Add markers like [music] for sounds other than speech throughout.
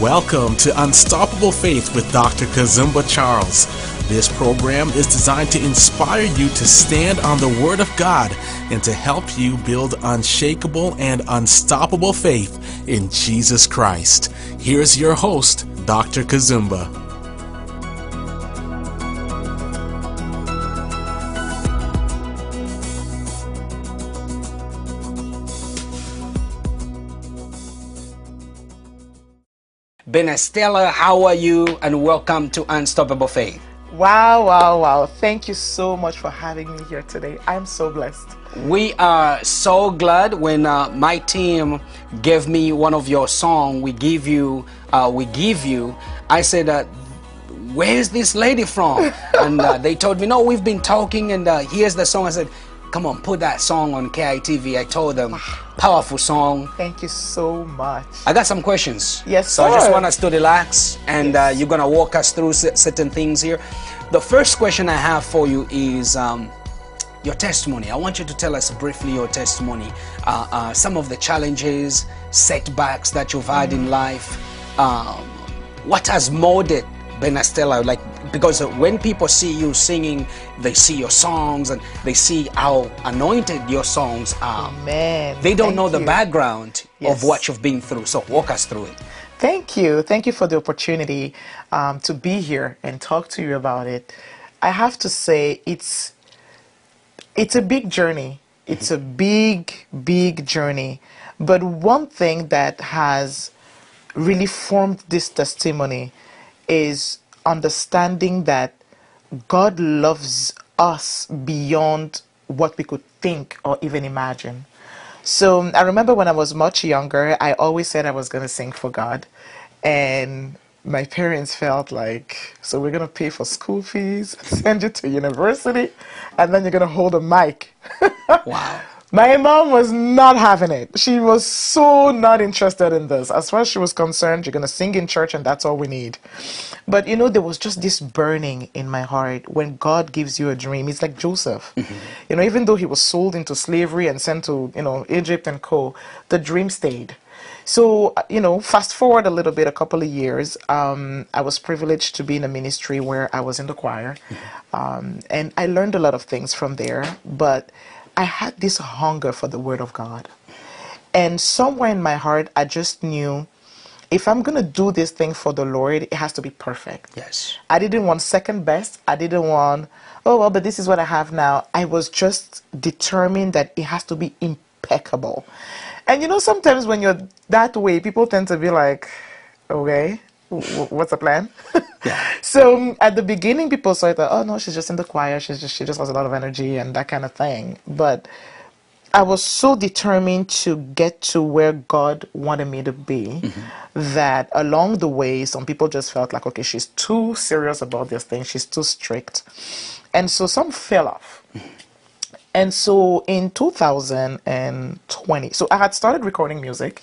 Welcome to Unstoppable Faith with Dr. Kazumba Charles. This program is designed to inspire you to stand on the Word of God and to help you build unshakable and unstoppable faith in Jesus Christ. Here's your host, Dr. Kazumba. Benestella, how are you? And welcome to Unstoppable Faith. Wow, wow, wow. Thank you so much for having me here today. I'm so blessed. We are so glad when uh, my team gave me one of your song. We give you, uh, we give you. I said, uh, "Where's this lady from?" [laughs] and uh, they told me, "No, we've been talking, and uh, here's the song." I said, "Come on, put that song on KITV." I told them, "Powerful song." Thank you so much. I got some questions. Yes, So I just want us to relax and uh, you're going to walk us through cer- certain things here. The first question I have for you is um, your testimony. I want you to tell us briefly your testimony, uh, uh, some of the challenges, setbacks that you've had in life. Um, what has molded Benestella? Like, because when people see you singing, they see your songs and they see how anointed your songs are. Man. They don't thank know the you. background of what you've been through. So walk us through it. Thank you. Thank you for the opportunity um, to be here and talk to you about it. I have to say, it's it's a big journey. It's a big, big journey. But one thing that has really formed this testimony is understanding that God loves us beyond what we could think or even imagine. So um, I remember when I was much younger, I always said I was going to sing for God. And my parents felt like, so we're going to pay for school fees, [laughs] send you to university, and then you're going to hold a mic. [laughs] Wow. My mom was not having it. She was so not interested in this. As far as she was concerned, you're going to sing in church and that's all we need. But you know, there was just this burning in my heart when God gives you a dream. It's like Joseph. You know, even though he was sold into slavery and sent to, you know, Egypt and co, the dream stayed. So, you know, fast forward a little bit, a couple of years, um, I was privileged to be in a ministry where I was in the choir. Um, and I learned a lot of things from there, but I had this hunger for the Word of God. And somewhere in my heart, I just knew if I'm going to do this thing for the Lord, it has to be perfect. Yes. I didn't want second best. I didn't want, oh, well, but this is what I have now. I was just determined that it has to be impeccable. And you know, sometimes when you're that way, people tend to be like, okay, what's the plan? [laughs] Yeah. so um, at the beginning, people saw that, oh, no, she's just in the choir. She's just, she just has a lot of energy and that kind of thing. But I was so determined to get to where God wanted me to be that along the way, some people just felt like, okay, she's too serious about this thing, she's too strict. And so some fell off. And so in 2020, so I had started recording music,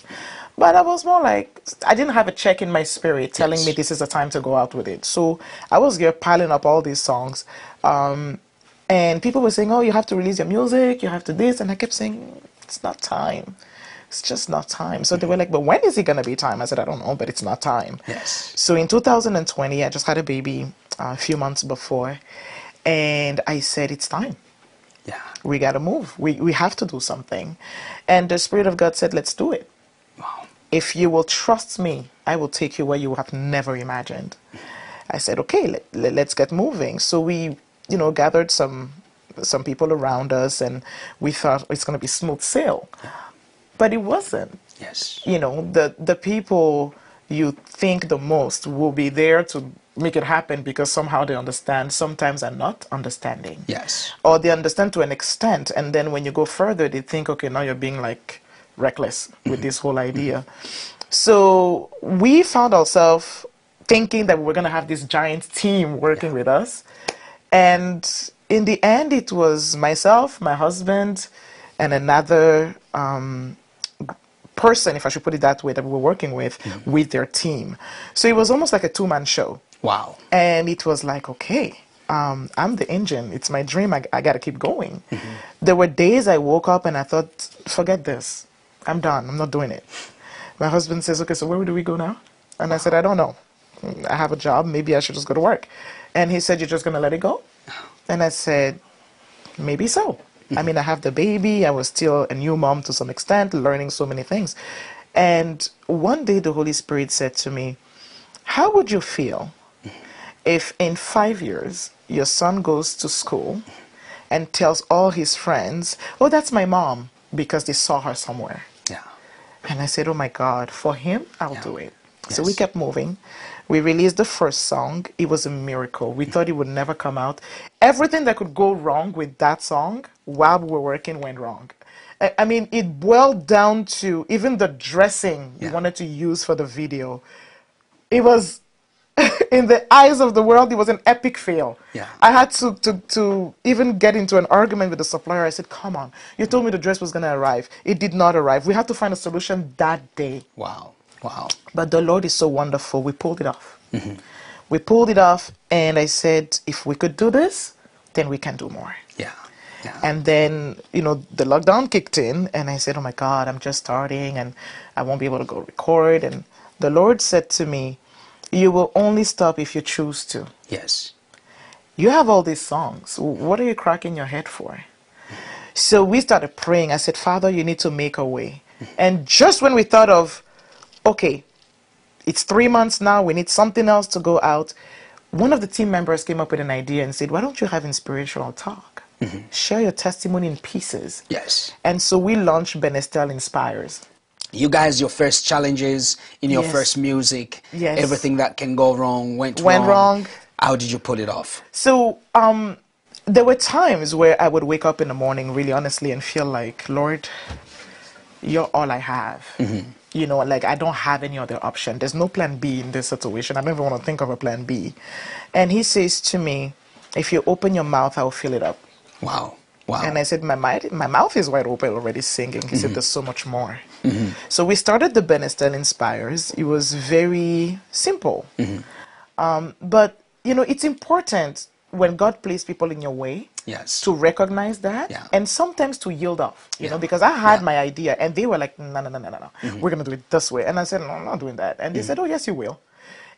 but I was more like, I didn't have a check in my spirit telling me this is the time to go out with it. So I was here piling up all these songs. Um, and people were saying, oh, you have to release your music, you have to this. And I kept saying, it's not time. It's just not time. So they were like, but when is it going to be time? I said, I don't know, but it's not time. Yes. So in 2020, I just had a baby uh, a few months before. And I said, it's time Yeah. we got to move. We, we have to do something. And the Spirit of God said, let's do it. If you will trust me, I will take you where you have never imagined. I said, okay, let, let, let's get moving. So we, you know, gathered some some people around us and we thought it's going to be smooth sail. But it wasn't Yes. you know the the people you think the most will be there to make it happen because somehow they understand sometimes are not understanding Yes. or they understand to an extent and then when you go further they think okay now you're being like reckless with this whole idea so we found ourselves thinking that we were going to have this giant team working with us and in the end it was myself my husband and another um, person, if I should put it that way, that we were working with, with their team. So it was almost like a two man show. Wow. And it was like, okay, um, I'm the engine. It's my dream. I, I got to keep going. There were days I woke up and I thought, forget this. I'm done. I'm not doing it. My husband says, okay, so where do we go now? And I said, I don't know. I have a job. Maybe I should just go to work. And he said, You're just going to let it go? And I said, Maybe so. I mean, I have the baby. I was still a new mom to some extent, learning so many things. And one day the Holy Spirit said to me, How would you feel if in five years your son goes to school and tells all his friends, Oh, that's my mom, because they saw her somewhere? Yeah. And I said, Oh my God, for him, I'll Yeah. do it. So we kept moving. We released the first song. It was a miracle. We thought it would never come out. Everything that could go wrong with that song while we were working went wrong. I I mean, it boiled down to even the dressing we wanted to use for the video. It was, [laughs] in the eyes of the world, it was an epic fail. Yeah. I had to, to, to even get into an argument with the supplier. I said, Come on, you told me the dress was going to arrive. It did not arrive. We had to find a solution that day. Wow. Wow. But the Lord is so wonderful. We pulled it off. Mm-hmm. We pulled it off, and I said, if we could do this, then we can do more. Yeah. Yeah. And then, you know, the lockdown kicked in, and I said, oh my God, I'm just starting, and I won't be able to go record. And the Lord said to me, you will only stop if you choose to. yes. You have all these songs. What are you cracking your head for? So we started praying. I said, Father, you need to make a way. And just when we thought of, okay, it's three months now, we need something else to go out, one of the team members came up with an idea and said, Why don't you have inspirational talk? Mm-hmm. Share your testimony in pieces. Yes. And so we launched Benestelle Inspires. You guys, your first challenges in your Yes. first music, Yes. everything that can go wrong went, Went wrong. wrong. How did you pull it off? So um, there were times where I would wake up in the morning, really honestly, and feel like, Lord, you're all I have. You know, like I don't have any other option. There's no plan B in this situation. I don't even want to think of a plan B. And he says to me, if you open your mouth, I'll fill it up. Wow. Wow. And I said, my, mind, my mouth is wide open already singing. He said, there's so much more. Mm-hmm. So we started the Benestelle Inspires. It was very simple. Mm-hmm. Um, but, you know, it's important when God placed people in your way yes. to recognize that Yeah. and sometimes to yield off, you know, because I had Yeah. my idea and they were like, no, no, no, no, no, no, mm-hmm. we're going to do it this way. And I said, no, I'm not doing that. And they said, oh, yes, you will.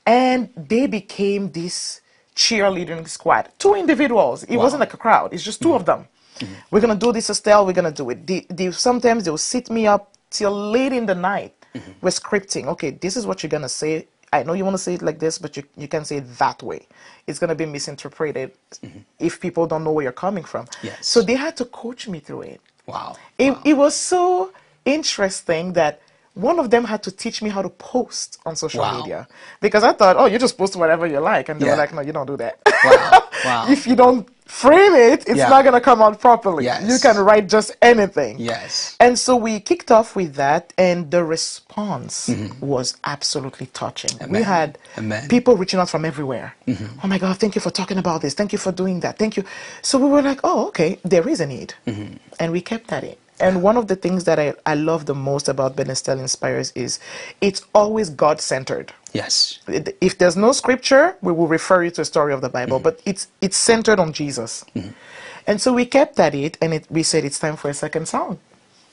And they became this cheerleading squad, two individuals. It Wow. wasn't like a crowd, it's just 2 of them. We're going to do this, Estelle, we're going to do it. They, they, sometimes they'll sit me up till late in the night. Mm-hmm. We're scripting. Okay, this is what you're going to say. I know you want to say it like this, but you, you can say it that way. It's going to be misinterpreted mm-hmm. if people don't know where you're coming from. Yes. So they had to coach me through it. wow. It, wow. it was so interesting that one of them had to teach me how to post on social Wow. media because I thought, oh, you just post whatever you like, and they Yeah. were like, no, you don't do that. Wow. [laughs] Wow. if you don't frame it, it's Yeah. not gonna come out properly. Yes. You can write just anything. Yes. And so we kicked off with that, and the response was absolutely touching. We Mm-hmm. Had Amen. people reaching out from everywhere. Mm-hmm. Oh my God, thank you for talking about this. Thank you for doing that. Thank you. So we were like, oh, okay, there is a need. Mm-hmm. And we kept at it. And one of the things that I, I love the most about Ben Benestelle Inspires is it's always God centered Yes. if there's no scripture, we will refer you to a story of the Bible, mm-hmm. but it's it's centered on Jesus. Mm-hmm. And so we kept at it, and it, we said it's time for a second song.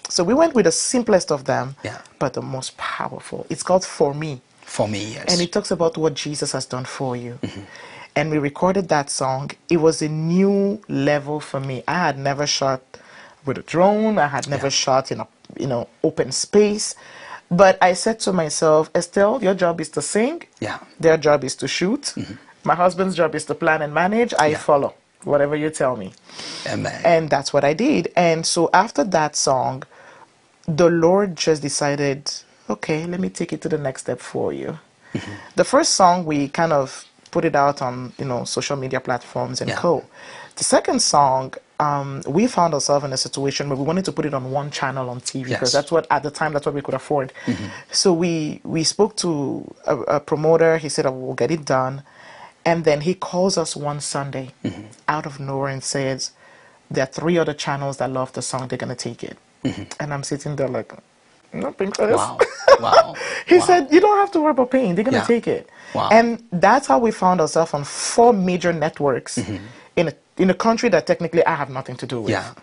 So we went with the simplest of them, Yeah. but the most powerful. It's called For Me, For me, yes. and it talks about what Jesus has done for you. Mm-hmm. And we recorded that song. It was a new level for me. I had never shot with a drone. I had never shot in a you know open space. But I said to myself, Estelle, your job is to sing. Yeah. Their job is to shoot. Mm-hmm. My husband's job is to plan and manage. I Yeah. follow whatever you tell me. Amen. And that's what I did. And so after that song, the Lord just decided, okay, let me take it to the next step for you. Mm-hmm. The first song we kind of put it out on, you know, social media platforms and Yeah. co. The second song, um, we found ourselves in a situation where we wanted to put it on one channel on TV because Yes. that's what at the time that's what we could afford. Mm-hmm. So we we spoke to a, a promoter. He said, oh, "We'll get it done," and then he calls us one Sunday mm-hmm. out of nowhere and says, "There are three other channels that love the song. They're gonna take it." Mm-hmm. And I'm sitting there like, "No paying for this." wow. Wow. [laughs] He Wow. said, "You don't have to worry about paying. They're gonna Yeah. take it." Wow. And that's how we found ourselves on four major networks in a in a country that technically I have nothing to do with. Yeah.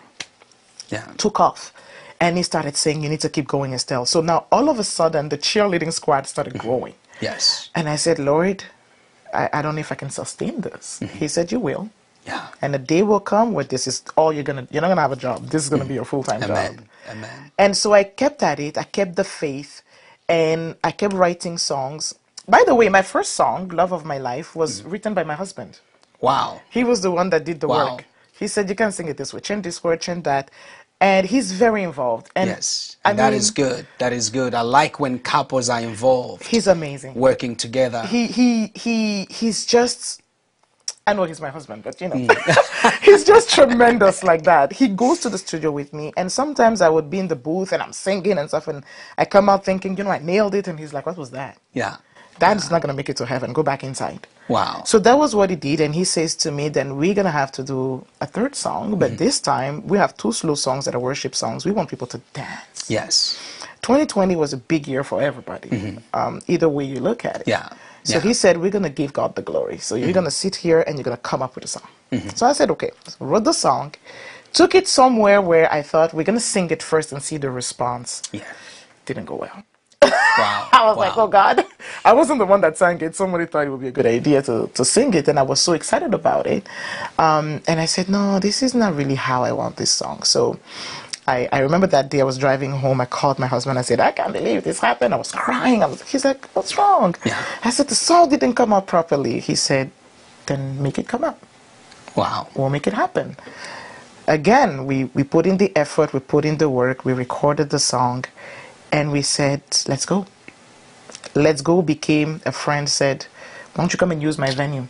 Yeah. Took off, and he started saying, "You need to keep going, Estelle." So now all of a sudden, the cheerleading squad started mm-hmm. growing. Yes. And I said, Lord, I, I don't know if I can sustain this. Mm-hmm. He said, You will. Yeah. And a day will come where this is all you're gonna you're not gonna have a job. This is gonna be mm-hmm. your full time job. Amen. Amen. And so I kept at it, I kept the faith and I kept writing songs. By the way, my first song, Love of My Life, was written by my husband. Wow. He was the one that did the Wow. work. He said, You can sing it this way, change this word, change that. And he's very involved. And Yes. I And that mean, is good. That is good. I like when couples are involved, He's amazing. working together. he he he he's just I know he's my husband, but you know, Mm. [laughs] he's just tremendous like that. He goes to the studio with me, and sometimes I would be in the booth and I'm singing and stuff, and I come out thinking, you know, I nailed it, and he's like, "What was that? yeah. That's not gonna make it to heaven. Go back inside." Wow. So that was what he did, and he says to me, "Then we're gonna have to do a third song, but this time we have two slow songs that are worship songs. We want people to dance." yes. 2020 was a big year for everybody, um, either way you look at it. Mm-hmm. Yeah, So yeah. Mm-hmm. he said, We're going to give God the glory. So you're going to sit here and you're going to come up with a song. So I said, Okay. So wrote the song, took it somewhere where I thought we're going to sing it first and see the response. Yeah. Didn't go well. Wow. [laughs] I was wow. like, Oh God. I wasn't the one that sang it. Somebody thought it would be a good idea to, to sing it. And I was so excited about it. Um, and I said, No, this is not really how I want this song. So I, I remember that day I was driving home. I called my husband. I said, I can't believe this happened. I was crying. I was, he's like, What's wrong? Yeah. I said, The song didn't come out properly. He said, Then make it come out. Wow. We'll make it happen. Again, we, we put in the effort, we put in the work, we recorded the song, and we said, Let's go. Let's Go became a friend said, Why don't you come and use my venue?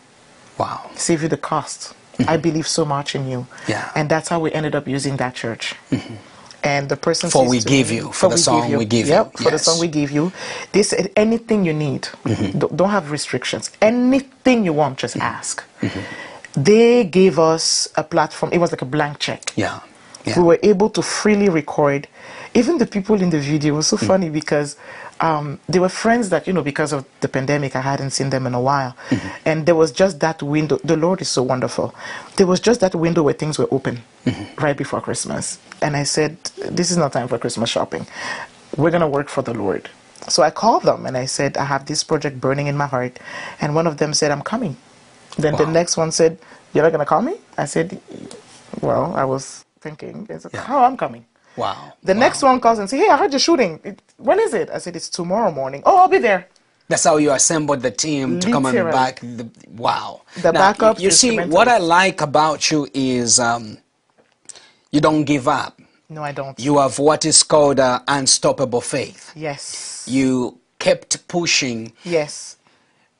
Wow. Save you the cost. I believe so much in you. Yeah. And that's how we ended up using that church. And the person For We Give me- You, for the song We Give You. Yep, for the song we give you. They said anything you need. Mm-hmm. Don't, have restrictions. Anything you want, just Mm-hmm. ask. They gave us a platform. It was like a blank check Yeah. Yeah. we were able to freely record. Even the people in the video was so Mm. funny because um, they were friends that you know because of the pandemic I hadn't seen them in a while, Mm-hmm. and there was just that window. The Lord is so wonderful. There was just that window where things were open Mm-hmm. right before Christmas, and I said, "This is not time for Christmas shopping. We're gonna work for the Lord." So I called them and I said, "I have this project burning in my heart," and one of them said, "I'm coming." Then the next one said, "You're not gonna call me?" I said, "Well, I was thinking, I said, Yeah. "Oh, I'm coming." Wow. The Wow. next one calls and say, "Hey, I heard you're shooting. It, when is it?" I said, "It's tomorrow morning." Oh, I'll be there. That's how you assembled the team to come and back. The, wow. The Now, backup You see, what I like about you is um, you don't give up. No, I don't. You have what is called uh, unstoppable faith. yes. You kept pushing. yes.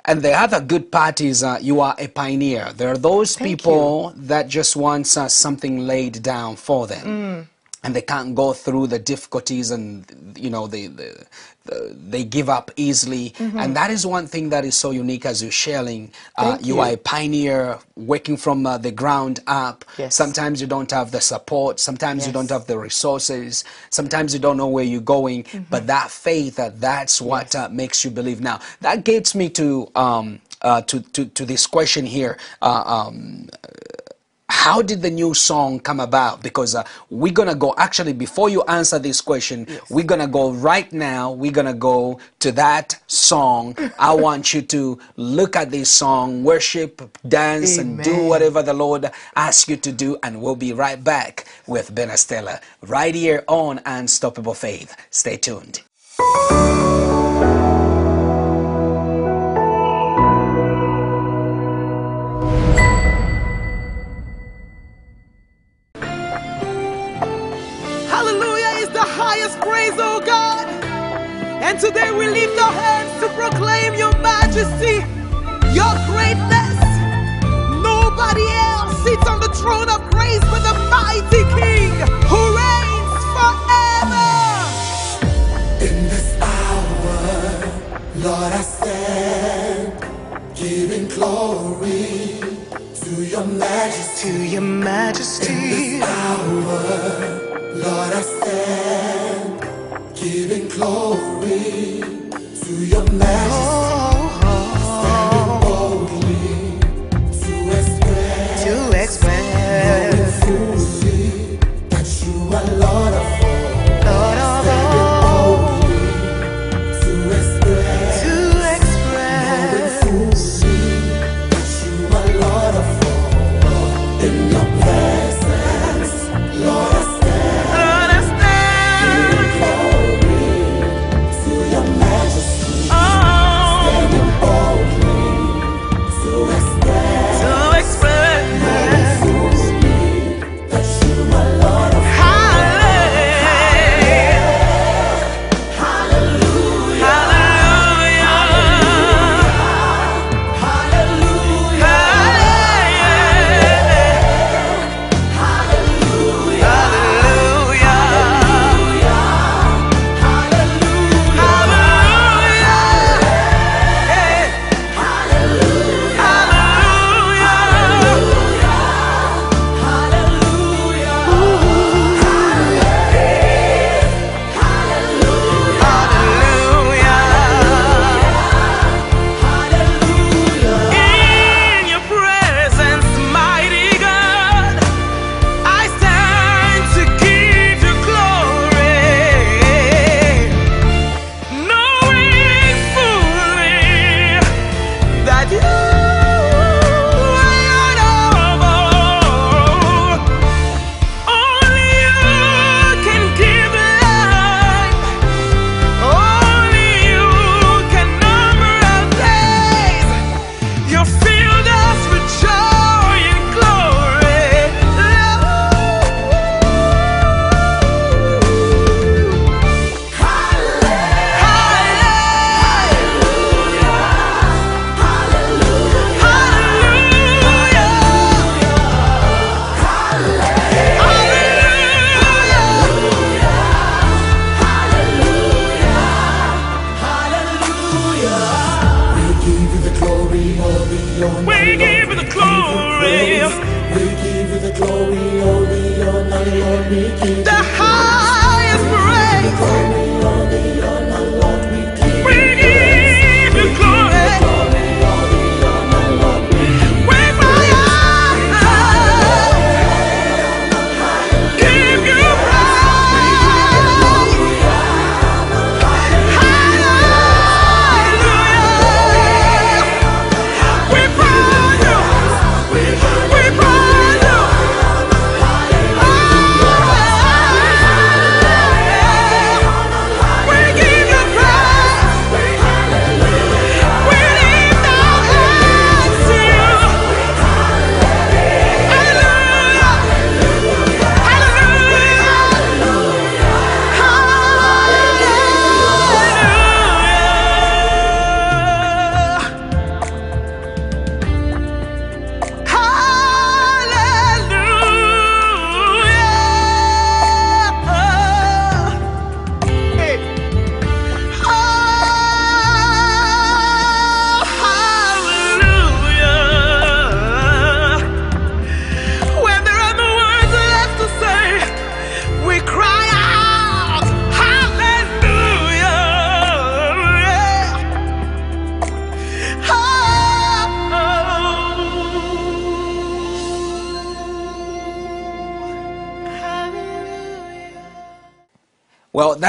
And the other good part is uh, you are a pioneer. There are those Thank people that just want uh, something laid down for them. Mm. And they can't go through the difficulties and, you know, they, the the, they give up easily. Mm-hmm. And that is one thing that is so unique as you're sharing. Uh, you you. are a pioneer working from uh, the ground up. Yes. Sometimes you don't have the support. Sometimes you don't have the resources. Sometimes you don't know where you're going. Mm-hmm. But that faith, uh, that's what uh, makes you believe. Now, that gets me to um, uh, to, to to this question here. Uh, um, how did the new song come about? Because uh, we're gonna go. Actually, before you answer this question, we're gonna go right now. We're gonna go to that song. I want you to look at this song, worship, dance, and do whatever the Lord asks you to do. And we'll be right back with Ben Estella right here on Unstoppable Faith. Stay tuned. Praise, oh God. And today we lift our hands to proclaim your majesty, your greatness. Nobody else sits on the throne of grace but the mighty King who reigns forever. In this hour, Lord, I stand giving glory to your majesty. To your majesty. In this hour, Lord, I stand giving glory to your majesty.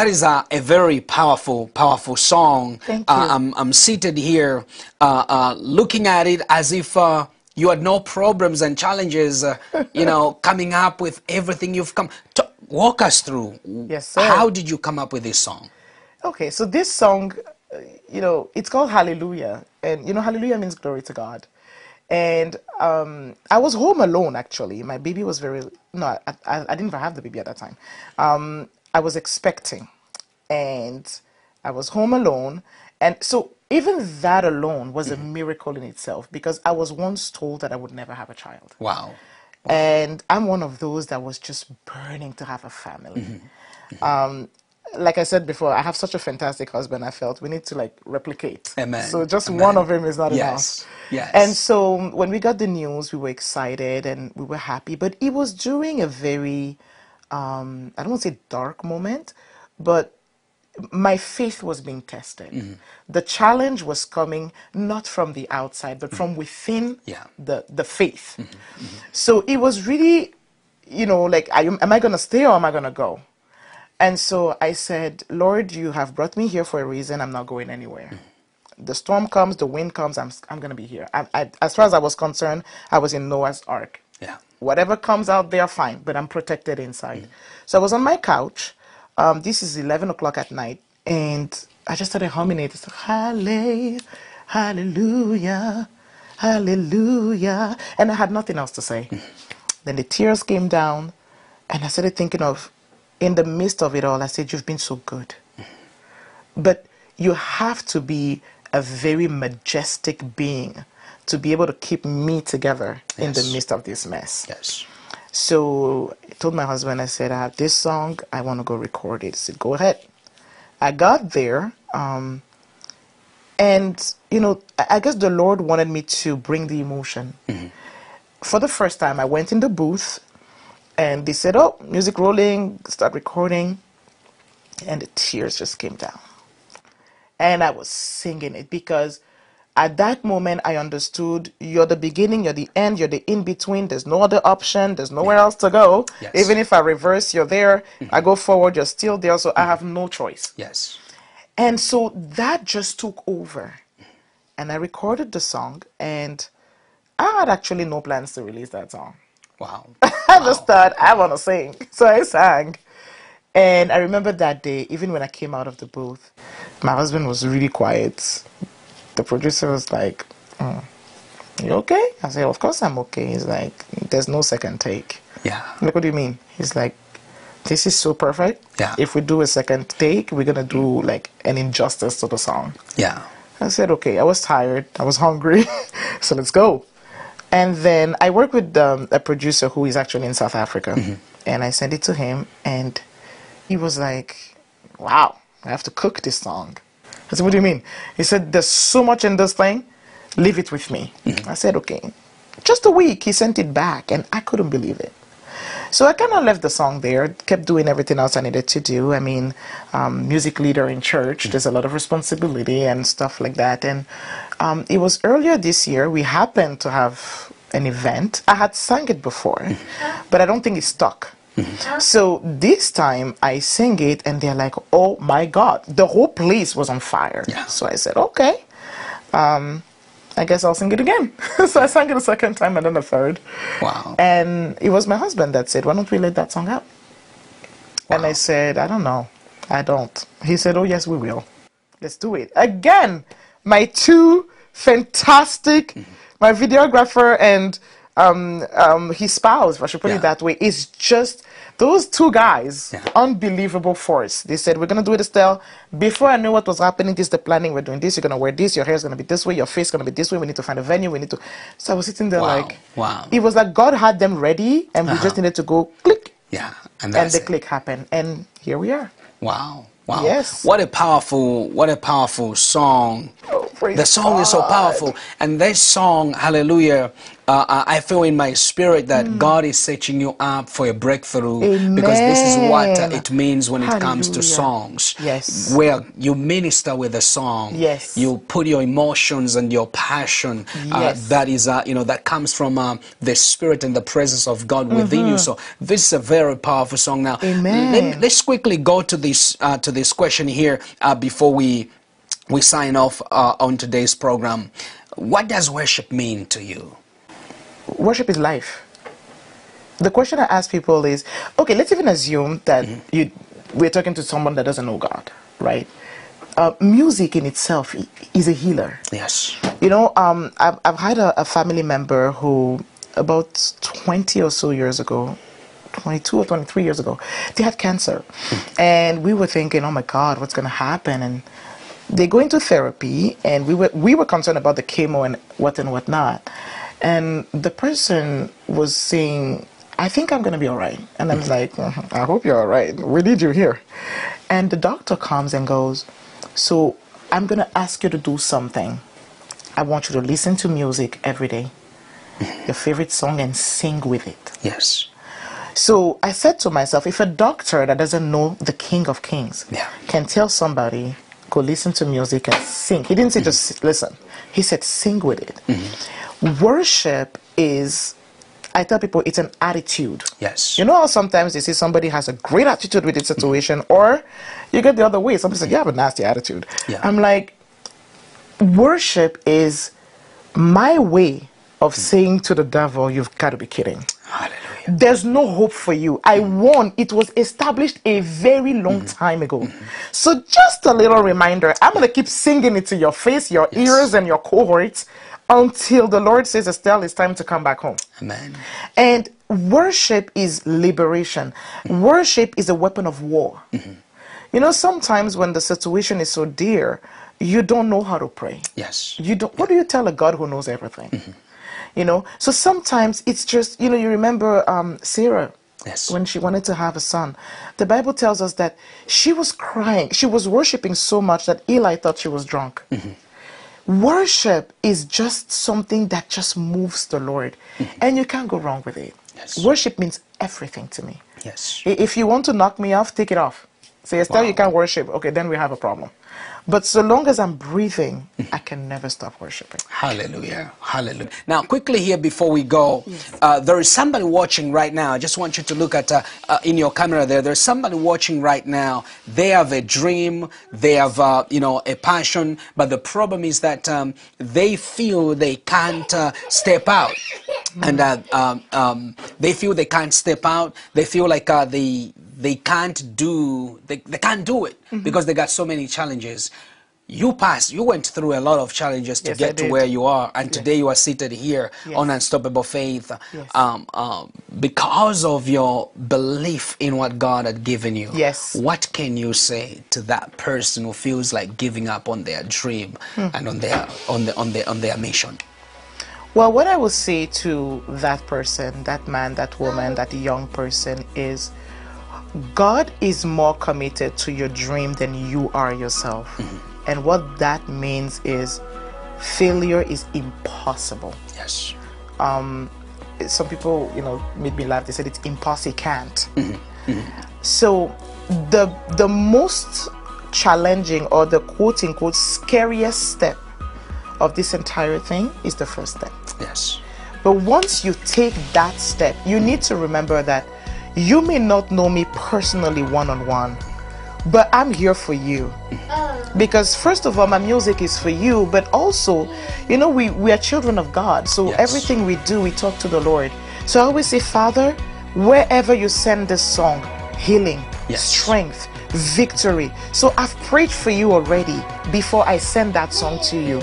That is a, a very powerful, powerful song. Thank Uh. I'm, I'm seated here uh, uh, looking at it as if uh, you had no problems and challenges, uh, [laughs] you know, coming up with everything you've come. To, walk us through. Yes, sir. How did you come up with this song? Okay, so this song, uh, you know, it's called Hallelujah. And, you know, Hallelujah means glory to God. And um, I was home alone, actually. My baby was very, no, I, I, I didn't even have the baby at that time. Um, I was expecting. And I was home alone. And so even that alone was a miracle in itself because I was once told that I would never have a child. Wow. And I'm one of those that was just burning to have a family. Mm-hmm. Um, like I said before, I have such a fantastic husband. I felt we need to like replicate. Amen. So just Amen. one of him is not Yes. enough. Yes. And so when we got the news, we were excited and we were happy. But it was during a very, um, I don't want to say dark moment, but my faith was being tested. Mm-hmm. The challenge was coming not from the outside, but from mm-hmm. within Yeah. the, the faith. Mm-hmm. Mm-hmm. So it was really, you know, like, you, am I going to stay or am I going to go? And so I said, Lord, you have brought me here for a reason. I'm not going anywhere. The storm comes, the wind comes, I'm, I'm going to be here. I, I, as far as I was concerned, I was in Noah's ark. Yeah. Whatever comes out there, fine, but I'm protected inside. So I was on my couch. Um, this is 11 o'clock at night, and I just started humming it. It's like, Halle- Hallelujah, Hallelujah. And I had nothing else to say. then the tears came down, and I started thinking of, in the midst of it all, I said, You've been so good. But you have to be a very majestic being to be able to keep me together in the Yes. midst of this mess. Yes. So I told my husband, I said, I have this song, I want to go record it. He said, Go ahead. I got there, um, and you know, I I guess the Lord wanted me to bring the emotion. For the first time, I went in the booth, and they said, "Oh, music rolling, start recording," and the tears just came down and I was singing it because at that moment I understood you're the beginning, you're the end, you're the in between. There's no other option. There's nowhere else to go. Yes. Even if I reverse, you're there. I mm-hmm. go forward, you're still there. So I mm-hmm. have no choice. Yes. And so that just took over. Mm-hmm. And I recorded the song, and I had actually no plans to release that song. Wow. [laughs] I just thought I want to sing, [laughs] so I sang. And I remember that day, even when I came out of the booth, my husband was really quiet. The producer was like, "Mm, "You okay?" I said, "Of course I'm okay." He's like, "There's no second take." Yeah. Like, what do you mean? He's like, "This is so perfect. Yeah. If we do a second take, we're gonna do like an injustice to the song." Yeah. I said, okay, I was tired, I was hungry, [laughs] so let's go. And then I work with um, a producer who is actually in South Africa, and I sent it to him, and he was like, wow, I have to cook this song. I said, what do you mean? He said, there's so much in this thing leave it with me. I said, okay. Just a week, he sent it back, and I couldn't believe it. So I kind of left the song there, kept doing everything else I needed to do. I mean, um, music leader in church, there's a lot of responsibility and stuff like that. And um, it was earlier this year, we happened to have an event. I had sung it before, but I don't think it stuck. So this time I sing it and they're like, oh my God, the whole place was on fire. Yeah. So I said, okay, um, I guess I'll sing it again. [laughs] so I sang it a second time and then a third. Wow. And it was my husband that said, why don't we let that song out? And I said, I don't know. I don't. He said, oh, yes, we will. Let's do it. Again, my two fantastic, my videographer and um, um, his spouse, if I should put Yeah. it that way, is just those two guys, Yeah. unbelievable force. They said, We're going to do it, Estelle. Before I knew what was happening, this is the planning. We're doing this. You're going to wear this. Your hair's going to be this way. Your face is going to be this way. We need to find a venue. We need to. So I was sitting there Wow. like, Wow. It was like God had them ready, and we just needed to go click, Yeah. And and the it. click happened. And here we are. Wow. Wow. Yes. What a powerful, what a powerful song. Oh, the song is so powerful. And this song, hallelujah, uh, uh, I feel in my spirit that God is setting you up for a breakthrough because this is what uh, Mm. It means when it comes to songs. Yes. Where you minister with a song. Yes. You put your emotions and your passion uh, Yes. that is, uh, you know, that comes from uh, the spirit and the presence of God within you. So this is a very powerful song. Now, Mm-hmm. Amen. let, let's quickly go to this uh, to this question here uh, before we we sign off uh, on today's program. What does worship mean to you? Worship is life. The question I ask people is, okay, let's even assume that you we're talking to someone that doesn't know God, right? Uh, music in itself is a healer. Yes. You know, um, I've, I've had a, a family member who, about 20 or so years ago, 22 or 23 years ago, they had cancer. And we were thinking, oh my God, what's going to happen? And they go into therapy, and we were, we were concerned about the chemo and what and what not. And the person was saying, I think I'm going to be all right. And I was mm-hmm. like, "Mhm, I hope you're all right. We need you here. And the doctor comes and goes, So I'm going to ask you to do something. I want you to listen to music every day, mm-hmm. your favorite song, and sing with it. Yes. So I said to myself, if a doctor that doesn't know the King of Kings Yeah. can tell somebody, go listen to music and sing, he didn't say just mm-hmm. listen, he said sing with it. Worship is, I tell people, it's an attitude. Yes. You know how sometimes they see somebody has a great attitude with the situation, mm-hmm. or you get the other way. Somebody says, You have a nasty attitude. Yeah. I'm like, worship is my way of mm. saying to the devil, You've got to be kidding. Hallelujah. There's no hope for you. I mm. won. It was established a very long mm-hmm. time ago. Mm-hmm. So, just a little reminder I'm going to keep singing it to your face, your ears, and your cohorts until the Lord says, Estelle, it's time to come back home. Amen. And worship is liberation. Worship is a weapon of war. Mm-hmm. You know, sometimes when the situation is so dear, you don't know how to pray. Yes. You don't. What do you tell a God who knows everything? Mm-hmm. You know. So sometimes it's just you know. You remember um, Sarah. Yes. When she wanted to have a son, the Bible tells us that she was crying. She was worshiping so much that Eli thought she was drunk. Mm-hmm. Worship is just something that just moves the Lord, mm-hmm. and you can't go wrong with it. Yes. Worship means everything to me. Yes. If you want to knock me off, take it off. Say, Estelle, Wow. you can't worship. Okay, then we have a problem. But so long as I'm breathing, I can never stop worshiping. Hallelujah. Hallelujah. Now, quickly here before we go, uh, there is somebody watching right now. I just want you to look at uh, uh, in your camera there. There's somebody watching right now. They have a dream. They have, uh, you know, a passion. But the problem is that um, they feel they can't uh, step out. And uh, um, um, they feel they can't step out. They feel like uh, they they can't do they, they can't do it because they got so many challenges. You passed. You went through a lot of challenges to Yes, get to where you are, and today you are seated here Yes. on Unstoppable Faith, Yes. um, um, because of your belief in what God had given you. Yes. What can you say to that person who feels like giving up on their dream Hmm. and on their on the on their on their mission? Well, what I would say to that person, that man, that woman, that young person is God is more committed to your dream than you are yourself. Mm-hmm. And what that means is failure is impossible. Yes. Um, some people, you know, made me laugh. They said it's impossible, can't. Mm-hmm. Mm-hmm. So, the the most challenging or the quote unquote scariest step of this entire thing is the first step. Yes. But once you take that step, you need to remember that you may not know me personally one on one, but I'm here for you. Because, first of all, my music is for you, but also, you know, we, we are children of God. So Yes. everything we do, we talk to the Lord. So I always say, Father, wherever you send this song, healing, Yes. strength, victory. So I've prayed for you already before I send that song to you.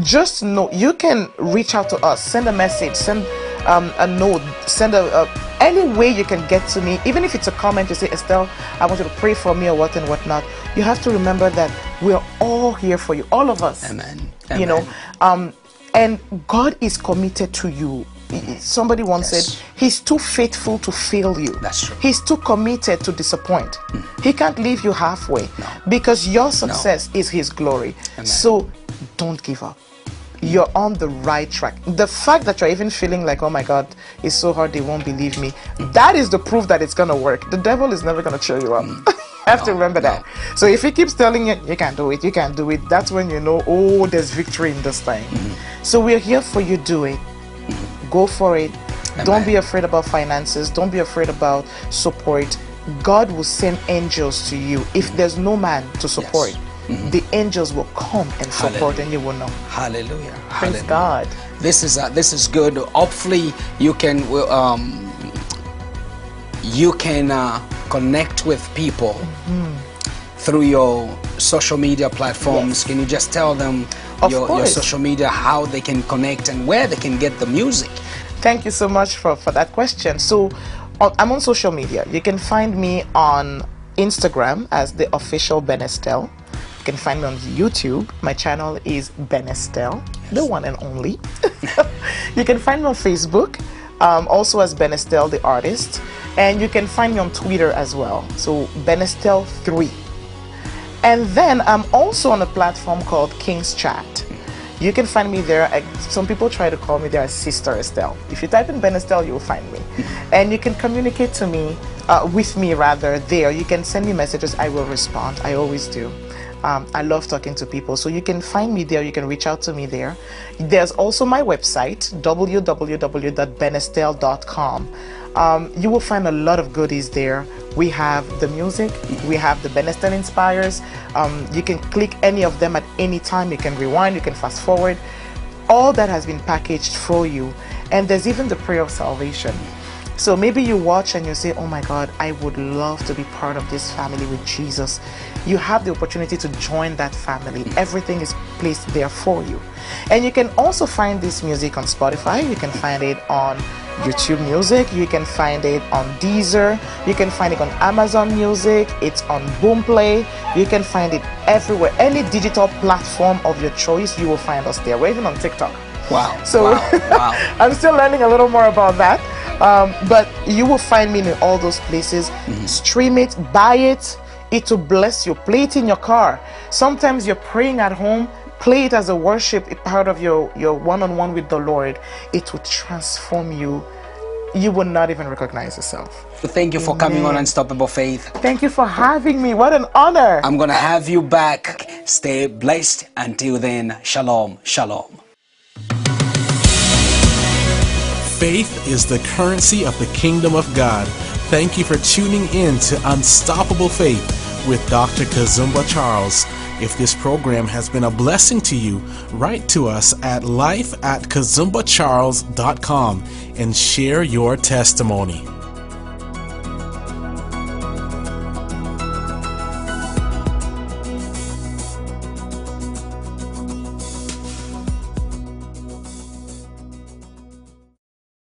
Just know you can reach out to us, send a message, send um, a note, send a, a any way you can get to me, even if it's a comment to say, Estelle, I want you to pray for me or what and whatnot. You have to remember that we're all here for you, all of us. Amen. You know, um, and God is committed to you. Somebody once Yes. said, He's too faithful to fail you. That's true. He's too committed to disappoint. He can't leave you halfway No. because your success is His glory. Amen. So don't give up. You're on the right track. The fact that you're even feeling like, oh my God, it's so hard, they won't believe me, that is the proof that it's going to work. The devil is never going to cheer you up. Mm. [laughs] you have to No, remember that. So if he keeps telling you, you can't do it, you can't do it, that's when you know, oh, there's victory in this thing. Mm-hmm. So we're here for you, do it. Mm-hmm. Go for it. Don't be afraid about finances. Don't be afraid about support. God will send angels to you. If there's no man to support, the angels will come and support, Hallelujah. and you will know. Hallelujah. Praise Hallelujah. God. This is uh, this is good. Hopefully, you can um, you can uh, connect with people through your social media platforms. Yes. Can you just tell them your, your social media how they can connect and where they can get the music? Thank you so much for, for that question. So, on, I'm on social media. You can find me on Instagram as the official Benestelle. You can find me on YouTube. My channel is Ben Benestelle, the one and only. [laughs] you can find me on Facebook, um, also as Benestelle, the artist. And you can find me on Twitter as well. So, Benestel3. And then I'm also on a platform called King's Chat. You can find me there. I, some people try to call me their sister Estelle. If you type in Ben Estelle, you'll find me. [laughs] And you can communicate to me, uh, with me rather, there. You can send me messages. I will respond. I always do. Um, I love talking to people. So you can find me there. You can reach out to me there. There's also my website, www.benestelle.com. Um, you will find a lot of goodies there. We have the music, we have the Benestelle Inspires. Um, you can click any of them at any time. You can rewind, you can fast forward. All that has been packaged for you. And there's even the prayer of salvation. So maybe you watch and you say, Oh my God, I would love to be part of this family with Jesus. You have the opportunity to join that family. Everything is placed there for you. And you can also find this music on Spotify. You can find it on YouTube Music. You can find it on Deezer. You can find it on Amazon Music. It's on Boomplay. You can find it everywhere. Any digital platform of your choice, you will find us there. We're even on TikTok. Wow. So wow. [laughs] wow. I'm still learning a little more about that. Um, but you will find me in all those places. Stream it, buy it. It will bless you. Play it in your car. Sometimes you're praying at home. Play it as a worship part of your, your one-on-one with the Lord. It will transform you. You will not even recognize yourself. Thank you for coming on Unstoppable Faith. Thank you for having me. What an honor. I'm gonna have you back. Stay blessed. Until then, shalom, shalom. Faith is the currency of the kingdom of God. Thank you for tuning in to Unstoppable Faith with Dr. Kazumba Charles. If this program has been a blessing to you, write to us at life at kazumbacharles.com and share your testimony.